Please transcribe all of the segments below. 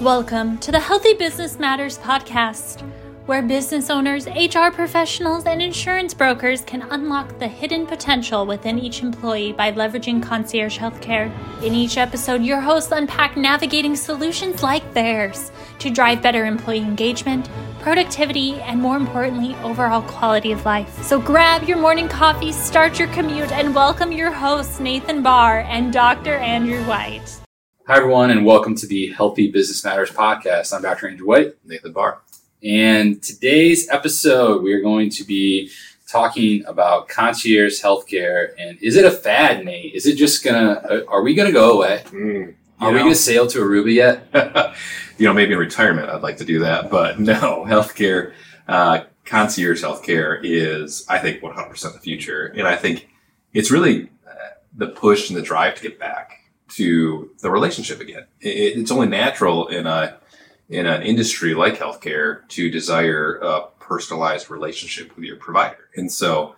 Welcome to the Healthy Business Matters podcast, where business owners, HR professionals, and insurance brokers can unlock the hidden potential within each employee by leveraging concierge healthcare. In each episode, your hosts unpack navigating solutions like theirs to drive better employee engagement, productivity, and more importantly, overall quality of life. So grab your morning coffee, start your commute, and welcome your hosts, Nathan Baar and Dr. Andrew White. Hi, everyone, and welcome to the Healthy Business Matters podcast. I'm Dr. Andrew White, Nathan Baar. and today's episode we are going to be talking about concierge healthcare. And is it a fad, Nate? Is it just gonna? uh, Are we gonna go away? Mm, Are you we gonna sail to Aruba yet? you know, maybe in retirement I'd like to do that, but no, healthcare, uh, concierge healthcare is, I think, 100% the future. And I think it's really uh, the push and the drive to get back to the relationship again. It, it's only natural in a in an industry like healthcare to desire a personalized relationship with your provider. And so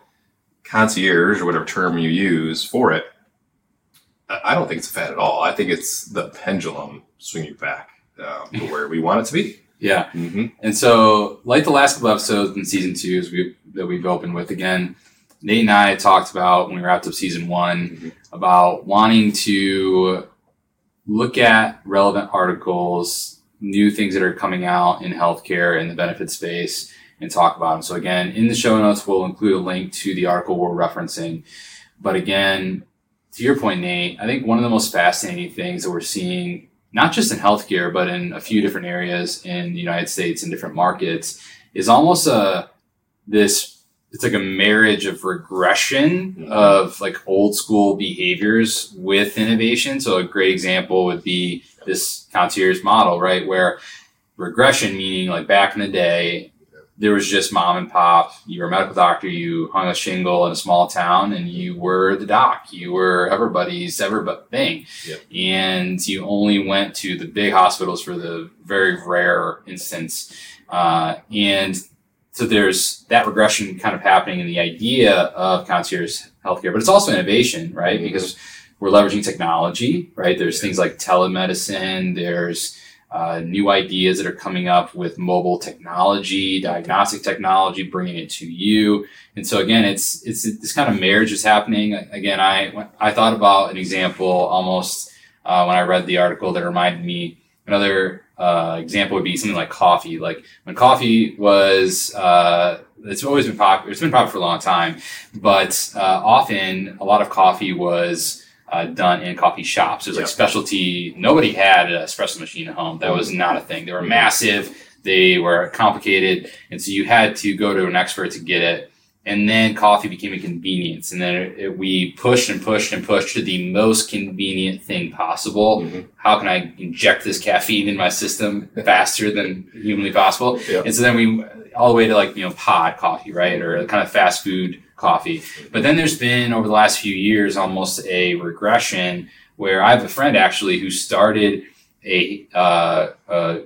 concierge or whatever term you use for it, I don't think it's a fad at all. I think it's the pendulum swinging back um, to where we want it to be. Yeah. hmm And so, like the last couple episodes in season two, as we that we've opened with again, Nate and I talked about when we wrapped up season one Mhm. about wanting to look at relevant articles, new things that are coming out in healthcare and the benefit space, and talk about them. So again, in the show notes, we'll include a link to the article we're referencing. But again, to your point, Nate, I think one of the most fascinating things that we're seeing, not just in healthcare, but in a few different areas in the United States and different markets, is almost a this. It's like a marriage of regression Mhm. of like old school behaviors with innovation. So a great example would be this concierge model, right? Where regression meaning like back in the day, there was just mom and pop. You were a medical doctor. You hung a shingle in a small town, and you were the doc. You were everybody's everybody thing, Yep. and you only went to the big hospitals for the very rare instance. Uh, and so there's that regression kind of happening in the idea of concierge healthcare, but it's also innovation, right? Mhm. Because we're leveraging technology, right? There's things like telemedicine. There's uh, new ideas that are coming up with mobile technology, diagnostic technology, bringing it to you. And so again, it's it's this kind of marriage is happening. Again, I I thought about an example almost uh, when I read the article that reminded me. Another uh, example would be something like coffee. Like when coffee was, uh, it's always been popular. It's been popular for a long time, but uh, often a lot of coffee was uh, done in coffee shops. It was like specialty. Nobody had an espresso machine at home. That was not a thing. They were massive. They were complicated, and so you had to go to an expert to get it. And then coffee became a convenience, and then it, it- we pushed and pushed and pushed to the most convenient thing possible. Mhm. How can I inject this caffeine in my system faster than humanly possible? Yep. And so then we all the way to like you know pod coffee, right, or kind of fast food coffee. But then there's been over the last few years almost a regression where I have a friend actually who started a, uh, a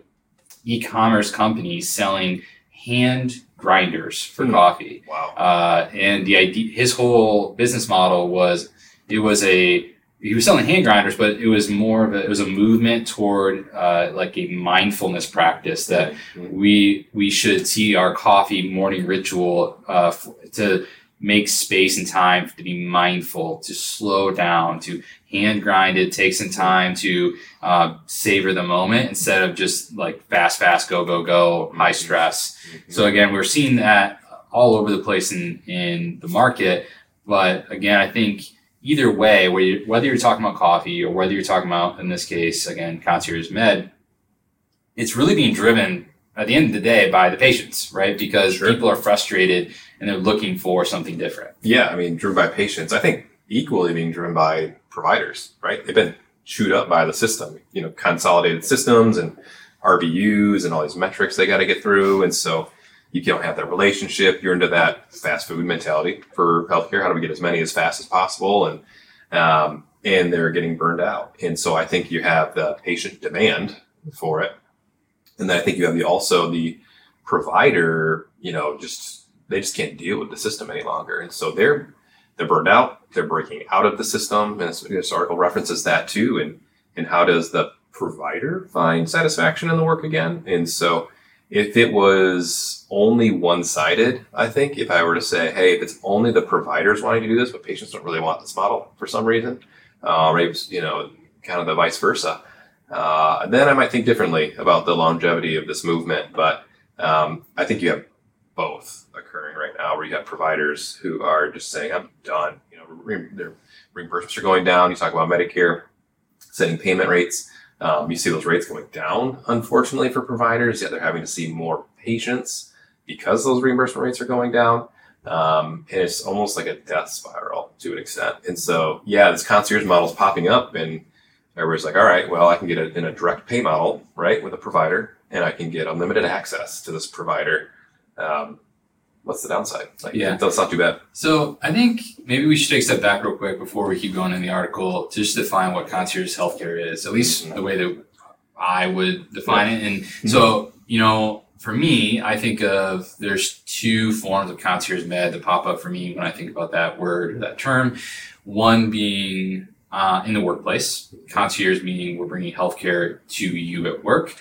e-commerce company selling hand grinders for Hmm. coffee. Wow. Uh, and the idea, his whole business model was it was a he was selling hand grinders, but it was more of a it was a movement toward uh, like a mindfulness practice that Mhm. we we should see our coffee morning ritual uh, f- to make space and time to be mindful, to slow down, to hand grind it, take some time to uh, savor the moment instead of just like fast, fast, go, go, go, high stress. So again, we're seeing that all over the place in in the market. But again, I think either way, whether you're, whether you're talking about coffee or whether you're talking about, in this case, again, concierge med, it's really being driven at the end of the day by the patients, right? Because Sure. people are frustrated and they're looking for something different. Yeah, I mean, driven by patients. I think equally being driven by providers, right? They've been chewed up by the system, you know, consolidated systems and RVUs and all these metrics they got to get through. And so you don't have that relationship. You're into that fast food mentality for healthcare. How do we get as many as fast as possible? And, um, and they're getting burned out. And so I think you have the patient demand for it. And then I think you have the also the provider, you know, just they just can't deal with the system any longer. And so they're they're burned out, they're breaking out of the system. And this, article references that too. And and how does the provider find satisfaction in the work again. And so if it was only one sided, I think if I were to say, hey, if it's only the providers wanting to do this, but patients don't really want this model for some reason, uh, or maybe, you know, kind of the vice versa, uh, then I might think differently about the longevity of this movement. But um, I think you have both occurring right now, where you have providers who are just saying, "I'm done." You know, re- their reimbursements are going down. You talk about Medicare setting payment rates. Um, you see those rates going down, unfortunately, for providers. Yet they're having to see more patients because those reimbursement rates are going down. Um, and it's almost like a death spiral to an extent. And so, yeah, this concierge model is popping up, and everybody's like, all right, well, I can get it in a direct pay model, right, with a provider, and I can get unlimited access to this provider. Um, what's the downside? Like, Yeah. that's not too bad. So I think maybe we should take a step back real quick before we keep going in the article to just define what concierge healthcare is, at least the way that I would define it. And so, you know, for me, I think of there's two forms of concierge med that pop up for me when I think about that word, that term. One being uh, in the workplace, concierge meaning we're bringing healthcare to you at work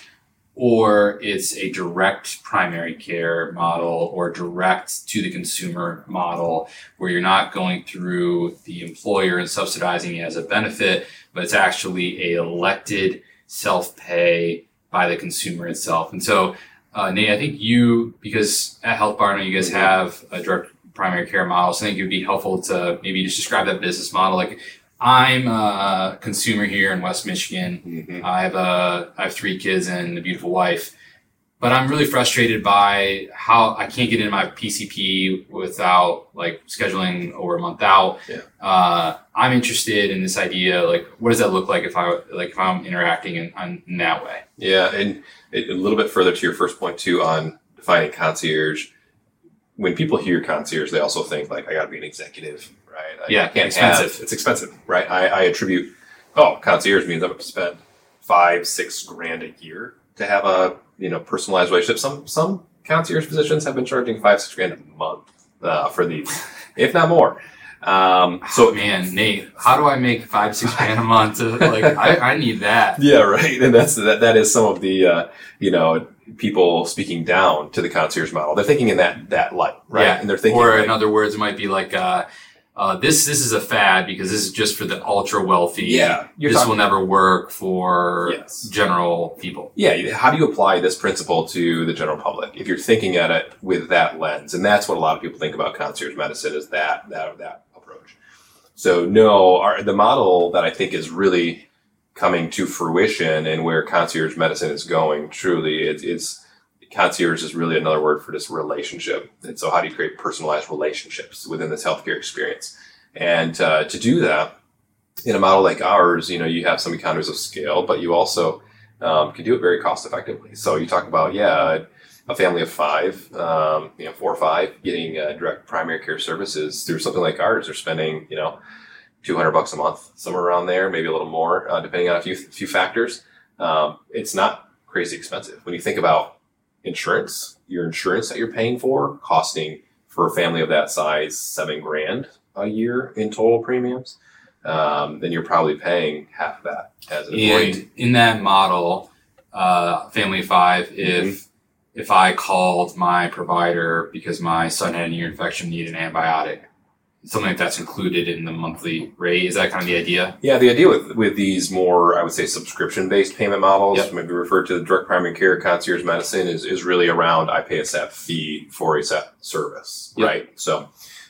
or it's a direct primary care model or direct to the consumer model where you're not going through the employer and subsidizing it as a benefit, but it's actually a elected self-pay by the consumer itself. And so, uh, Nate, I think you, because at Health Bar, you guys have a direct primary care model, so I think it would be helpful to maybe just describe that business model. Like, I'm a consumer here in West Michigan. Mm-hmm. I have a I have three kids and a beautiful wife, but I'm really frustrated by how I can't get into my PCP without like scheduling over a month out. Yeah. Uh, I'm interested in this idea. Like, what does that look like if I like if I'm interacting in, on, in that way? Yeah, and it, a little bit further to your first point too on defining concierge. When people hear concierge, they also think like I got to be an executive, Yeah, I can't expensive. have- it's expensive, right? I, I attribute oh concierge means I'm going to spend five, six grand a year to have a you know personalized relationship. Some some concierge positions have been charging five, six grand a month uh, for these, if not more. Um, So, so man, Nate, how do I make five six grand a month? To, like, I, I need that. Yeah, right. And that's that. That is some of the uh, you know people speaking down to the concierge model. They're thinking in that that light, right? Yeah. And they're thinking, or like, in other words, it might be like, uh, uh, this this is a fad because this is just for the ultra wealthy. yeah, this talking, will never work for Yes. general people. yeah. How do you apply this principle to the general public if you're thinking at it with that lens? And that's what a lot of people think about concierge medicine is that that that approach. So no, our, the model that I think is really coming to fruition and where concierge medicine is going truly it's, it's concierge is really another word for this relationship. And so how do you create personalized relationships within this healthcare experience? And uh, to do that in a model like ours you know you have some economies of scale but you also um, can do it very cost effectively so you talk about yeah a family of five um, you know four or five getting uh, direct primary care services through something like ours. They're spending you know 200 bucks a month, somewhere around there, maybe a little more, uh, depending on a few few factors. Um, it's not crazy expensive. When you think about insurance. Your insurance that you're paying for costing for a family of that size seven grand a year in total premiums. Um, then you're probably paying half that as an employee. And in that model, uh, family of five, if if I called my provider because my son had an ear infection, needed an antibiotic, something like that's included in the monthly rate. Is that kind of the idea? Yeah, the idea with with these more, I would say, subscription based payment models, Yep. maybe referred to the direct primary care concierge medicine, is is really around I pay a set fee for a set service, Yep. right? So,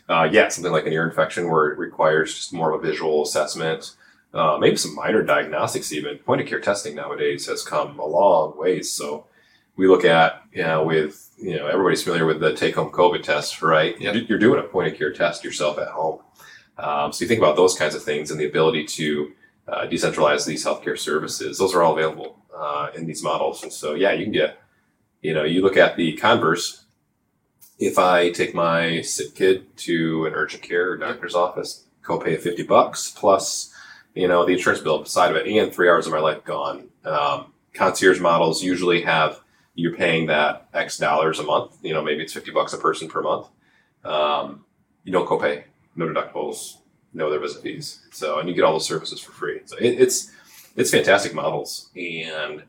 uh, yeah, something like an ear infection where it requires just more of a visual assessment, uh, maybe some minor diagnostics. Even point of care testing nowadays has come a long ways. So, we look at you know with you know everybody's familiar with the take home COVID test, right? Yep. You're- You're doing a point of care test yourself at home. Um, so you think about those kinds of things and the ability to uh, decentralize these healthcare services. Those are all available uh, in these models. And so, yeah, you can get, you know, you look at the converse. If I take my sick kid to an urgent care or doctor's office, copay of 50 bucks plus, you know, the insurance bill beside of it and three hours of my life gone. Um, concierge models usually have you're paying that X dollars a month. You know, maybe it's 50 bucks a person per month. Um, you don't copay, no deductibles, no other visit fees. So, and you get all those services for free. So it, it's it's fantastic models and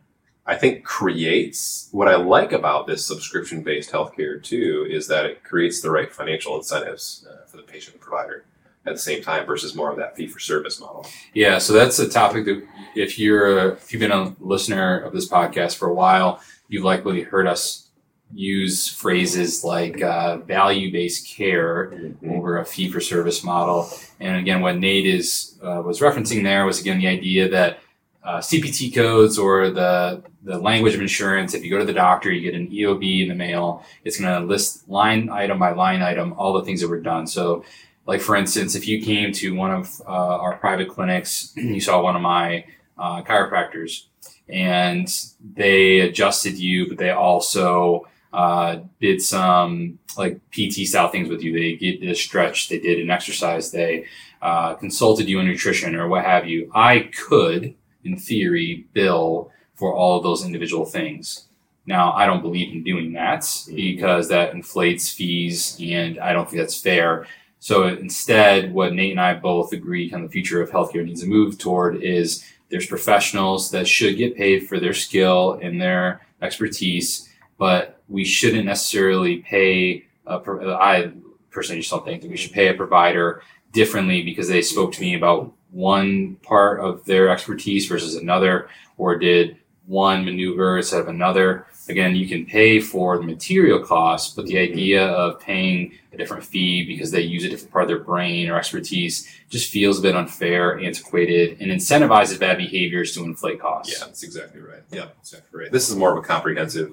I think creates what I like about this subscription based healthcare too is that it creates the right financial incentives uh, for the patient and provider at the same time versus more of that fee for service model. Yeah, so that's a topic that if you're a, if you've been a listener of this podcast for a while, you've likely heard us use phrases like uh, value based care mm-hmm. over a fee for service model. And again, what Nate is uh, was referencing there was again the idea that uh, CPT codes or the the language of insurance. If you go to the doctor, you get an EOB in the mail. It's going to list line item by line item all the things that were done. So, like for instance, if you came to one of uh, our private clinics, you saw one of my uh, chiropractors, and they adjusted you, but they also uh, did some like PT style things with you. They did a stretch, they did an exercise, they uh, consulted you on nutrition or what have you. I could in theory, bill for all of those individual things. Now, I don't believe in doing that mm-hmm. because that inflates fees and I don't think that's fair. So instead, what Nate and I both agree kind of the future of healthcare needs to move toward is there's professionals that should get paid for their skill and their expertise, but we shouldn't necessarily pay, a, I personally just don't think that we should pay a provider differently because they spoke to me about one part of their expertise versus another, or did one maneuver instead of another. Again, you can pay for the material costs, but the idea of paying a different fee because they use a different part of their brain or expertise just feels a bit unfair, antiquated, and incentivizes bad behaviors to inflate costs. Yeah, that's exactly right. Yeah, exactly right. This is more of a comprehensive,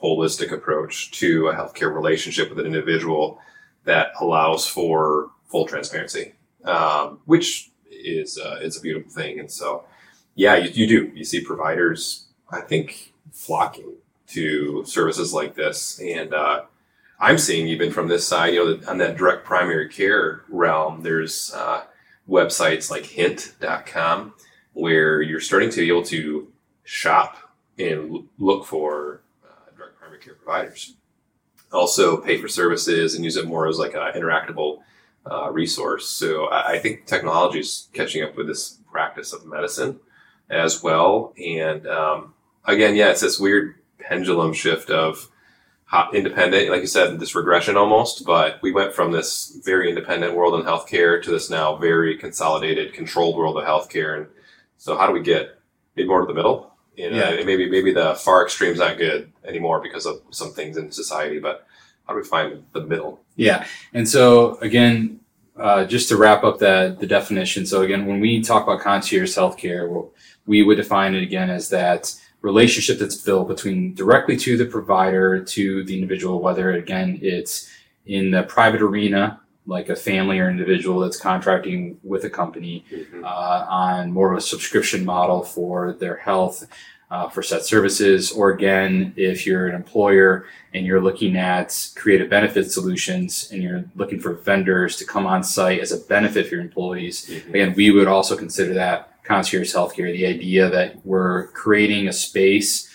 holistic approach to a healthcare relationship with an individual that allows for full transparency, um, which is uh, is a beautiful thing. And so, yeah, you, you do. You see providers, I think, flocking to services like this, and uh, I'm seeing even from this side, you know, on that direct primary care realm, there's uh, websites like Hint.com where you're starting to be able to shop and look for uh, direct primary care providers. Also, pay for services and use it more as like an interactable uh, resource. So I, I, think technology is catching up with this practice of medicine as well. And um, again, yeah, it's this weird pendulum shift of independent, like you said, this regression almost. But we went from this very independent world in healthcare to this now very consolidated, controlled world of healthcare. And so, how do we get maybe more to the middle? You know, yeah. maybe maybe the far extreme's not good anymore because of some things in society, but how do we find the middle? Yeah. And so again, uh, just to wrap up that the definition. So again, when we talk about concierge healthcare, we would define it again as that relationship that's built between directly to the provider to the individual, whether again it's in the private arena, like a family or individual that's contracting with a company mm-hmm. uh, on more of a subscription model for their health uh, for set services, or again, if you're an employer and you're looking at creative benefit solutions and you're looking for vendors to come on site as a benefit for your employees, mm-hmm. again, we would also consider that concierge healthcare. The idea that we're creating a space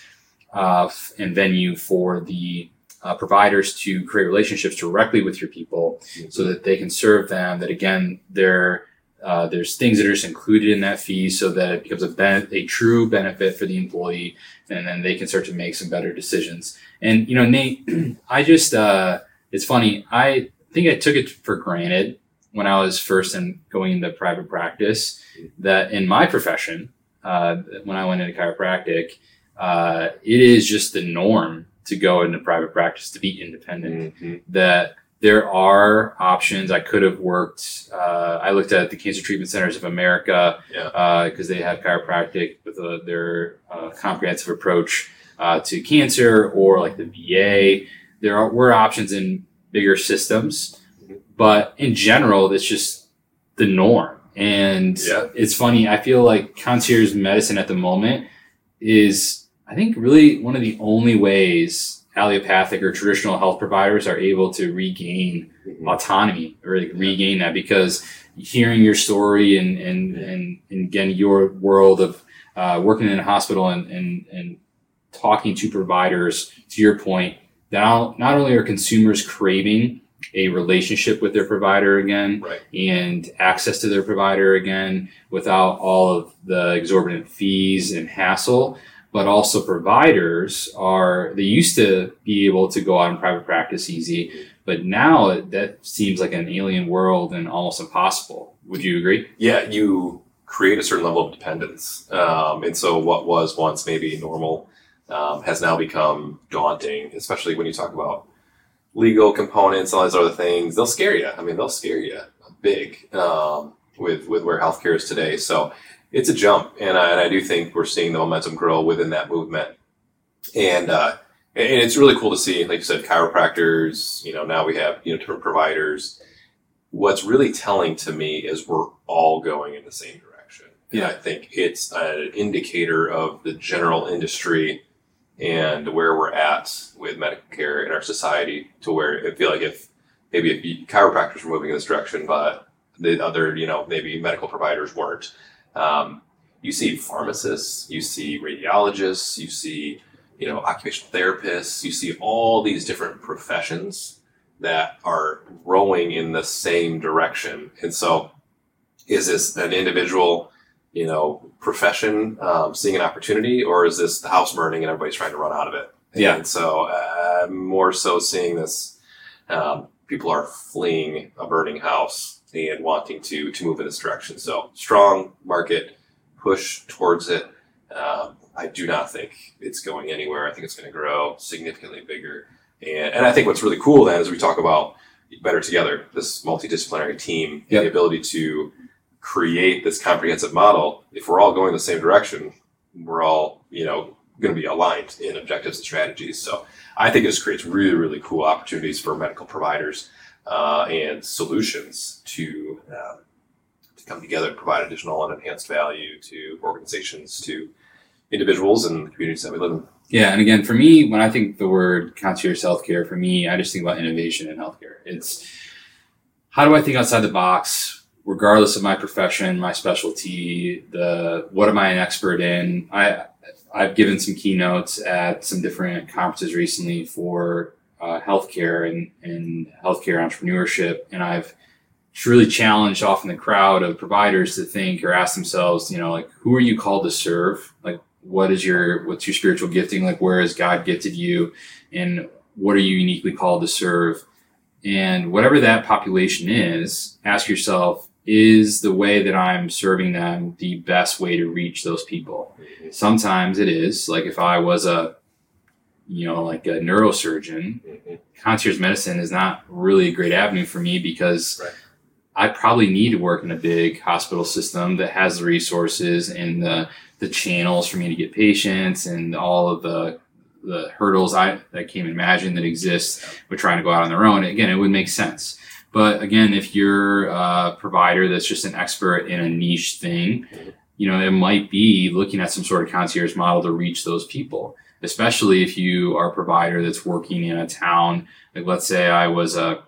uh, and venue for the uh, providers to create relationships directly with your people mm-hmm. so that they can serve them. That again, they're uh, there's things that are just included in that fee so that it becomes a, ben- a true benefit for the employee and then they can start to make some better decisions. And, you know, Nate, I just, uh, it's funny. I think I took it for granted when I was first in going into private practice that in my profession, uh, when I went into chiropractic, uh, it is just the norm to go into private practice to be independent. Mm-hmm. That there are options. I could have worked. Uh, I looked at the Cancer Treatment Centers of America because yeah. uh, they have chiropractic with a, uh, their uh, comprehensive approach uh, to cancer, or like the VA. There are, were options in bigger systems, but in general, it's just the norm. And yeah. it's funny. I feel like concierge medicine at the moment is, I think, really one of the only ways allopathic or traditional health providers are able to regain mm-hmm. autonomy or like regain that because hearing your story and, and, and, and again, your world of uh, working in a hospital and, and, and talking to providers, to your point, now not only are consumers craving a relationship with their provider again Right. and access to their provider again without all of the exorbitant fees and hassle. But also providers are, they used to be able to go out in private practice easy, but now that seems like an alien world and almost impossible. Would you agree? yeah, you create a certain level of dependence. Um, and so what was once maybe normal um, has now become daunting, especially when you talk about legal components, all these other things. They'll scare you. I mean, they'll scare you big um, with, with where healthcare is today. So it's a jump. And I, and I do think we're seeing the momentum grow within that movement. And, uh, and it's really cool to see, like you said, chiropractors, you know, now we have, you know, different providers what's really telling to me is we're all going in the same direction. And I think it's an indicator of the general industry and where we're at with medical care in our society to where I feel like if maybe if chiropractors were moving in this direction, but the other, you know, maybe medical providers weren't. Um, you see pharmacists, you see radiologists, you see, you know, occupational therapists, you see all these different professions that are rowing in the same direction. And so, is this an individual, you know, profession um, seeing an opportunity, or is this the house burning and everybody's trying to run out of it? Yeah. And so, uh, more so seeing this, um, people are fleeing a burning house and wanting to to move in this direction. So, strong market push towards it. Um, I do not think it's going anywhere. I think it's going to grow significantly bigger. And, and I think what's really cool then is we talk about better together, this multidisciplinary team, Yep. the ability to create this comprehensive model. If we're all going the same direction, we're all, you know, going to be aligned in objectives and strategies. So I think this creates really, really cool opportunities for medical providers uh, and solutions to, um, to come together and provide additional and enhanced value to organizations, to individuals and the communities that we live in. Yeah, and again, for me, when I think the word concierge healthcare, for me, I just think about innovation in healthcare. It's how do I think outside the box, regardless of my profession, my specialty, the what am I an expert in? I I've given some keynotes at some different conferences recently for uh, healthcare and, and healthcare entrepreneurship, and I've truly challenged often the crowd of providers to think or ask themselves, you know, like who are you called to serve? Like what is your what's your spiritual gifting like where has god gifted you and what are you uniquely called to serve and whatever that population is ask yourself is the way that i'm serving them the best way to reach those people sometimes it is like if i was a you know like a neurosurgeon concierge medicine is not really a great avenue for me because Right. I probably need to work in a big hospital system that has the resources and the the channels for me to get patients and all of the the hurdles I that can't imagine that exist with trying to go out on their own. Again, it would make sense. But again, if you're a provider that's just an expert in a niche thing, you know, it might be looking at some sort of concierge model to reach those people, especially if you are a provider that's working in a town. Like, let's say I was a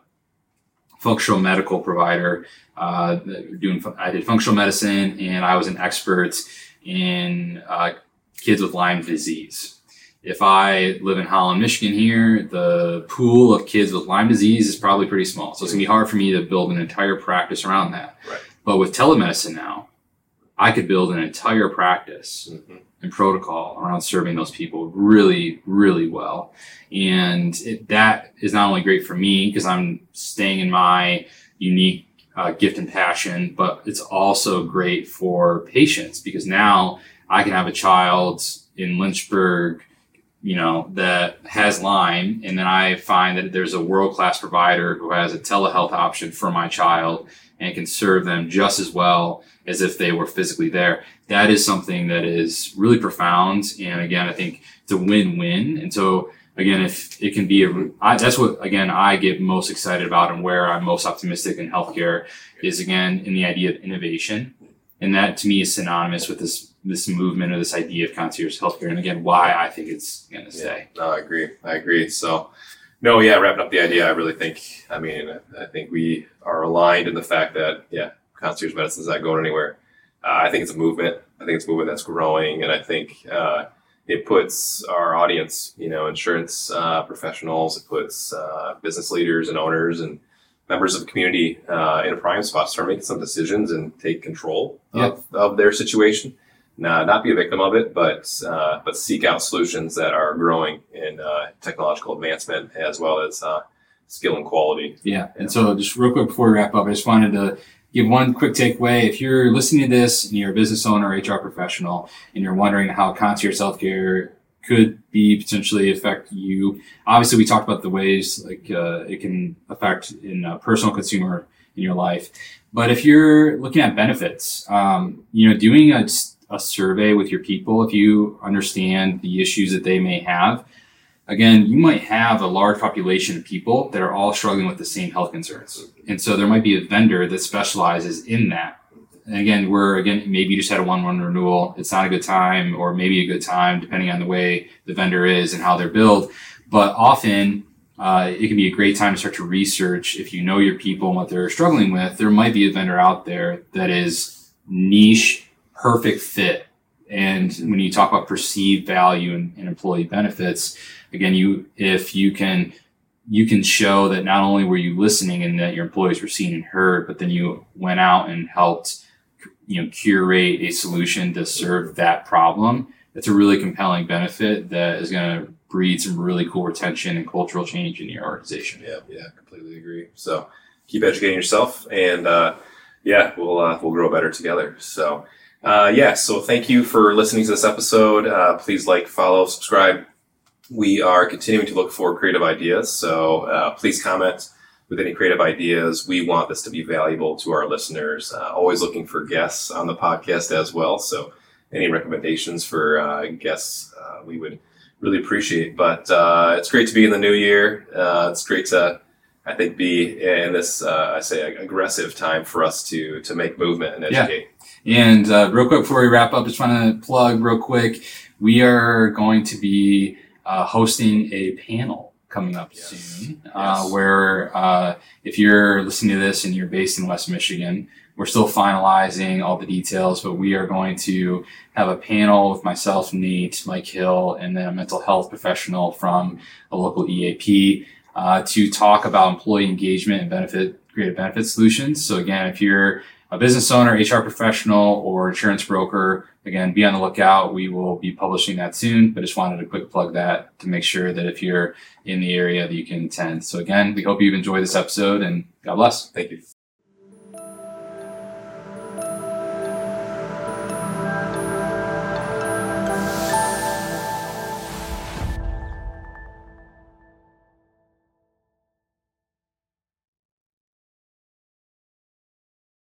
functional medical provider, uh, doing, I did functional medicine and I was an expert in uh, kids with Lyme disease. If I live in Holland, Michigan here, the pool of kids with Lyme disease is probably pretty small. So it's gonna be hard for me to build an entire practice around that. Right. But with telemedicine now, I could build an entire practice Mhm. and protocol around serving those people really, really well. And it, that is not only great for me because I'm staying in my unique uh, gift and passion, but it's also great for patients because now I can have a child in Lynchburg, you know, that has Lyme, and then I find that there's a world class provider who has a telehealth option for my child and can serve them just as well as if they were physically there. That is something that is really profound, and again, I think it's a win win. And so again, if it can be a, I, that's what again I get most excited about, and where I'm most optimistic in healthcare is again in the idea of innovation, and that to me is synonymous with this this movement or this idea of concierge healthcare, and again why I think it's going to stay. No, I agree. I agree. So, no, yeah, wrapping up the idea, I really think, I mean, I think we are aligned in the fact that, yeah, concierge medicine is not going anywhere. Uh, I think it's a movement. I think it's a movement that's growing. And I think uh, it puts our audience, you know, insurance uh, professionals, it puts uh, business leaders and owners and members of the community uh, in a prime spot to start making some decisions and take control of, of their situation. Not, not be a victim of it, but uh, but seek out solutions that are growing in uh, technological advancement as well as uh, skill and quality. Yeah. And so just real quick before we wrap up, I just wanted to give one quick takeaway. If you're listening to this and you're a business owner HR professional and you're wondering how concierge healthcare could be potentially affect you, obviously we talked about the ways like uh, it can affect in a personal consumer in your life. But if you're looking at benefits, um, you know, doing a, a survey with your people, if you understand the issues that they may have, again, you might have a large population of people that are all struggling with the same health concerns. And so there might be a vendor that specializes in that. And again, we're again, maybe you just had a one one renewal. It's not a good time or maybe a good time depending on the way the vendor is and how they're billed. But often, uh, it can be a great time to start to research if you know your people and what they're struggling with. There might be a vendor out there that is niche, perfect fit. And when you talk about perceived value and, and employee benefits, again, you if you can you can show that not only were you listening and that your employees were seen and heard, but then you went out and helped you know curate a solution to serve that problem. It's a really compelling benefit that is going to breed some really cool retention and cultural change in your organization. Yeah, yeah, completely agree. So keep educating yourself, and uh, yeah, we'll uh, we'll grow better together. So. Uh, yeah, so thank you for listening to this episode. Uh, please like, follow, subscribe, we are continuing to look for creative ideas. So uh, please comment with any creative ideas. We want this to be valuable to our listeners. Uh, always looking for guests on the podcast as well. So any recommendations for uh, guests, uh, we would really appreciate. But uh, it's great to be in the new year. Uh, it's great to, I think, be in this, I say, aggressive time for us to to make movement and educate. Yeah. And real quick before we wrap up, just want to plug real quick. We are going to be uh, hosting a panel coming up yes. soon, uh, yes. where uh, if you're listening to this and you're based in West Michigan, we're still finalizing all the details, but we are going to have a panel with myself, Nate, Mike Hill, and then a mental health professional from a local EAP uh, to talk about employee engagement and benefit creative benefit solutions. So again, if you're a business owner, HR professional, or insurance broker, again, be on the lookout. We will be publishing that soon, but just wanted to quick plug that to make sure that if you're in the area that you can attend. So again, we hope you've enjoyed this episode and God bless. Thank you.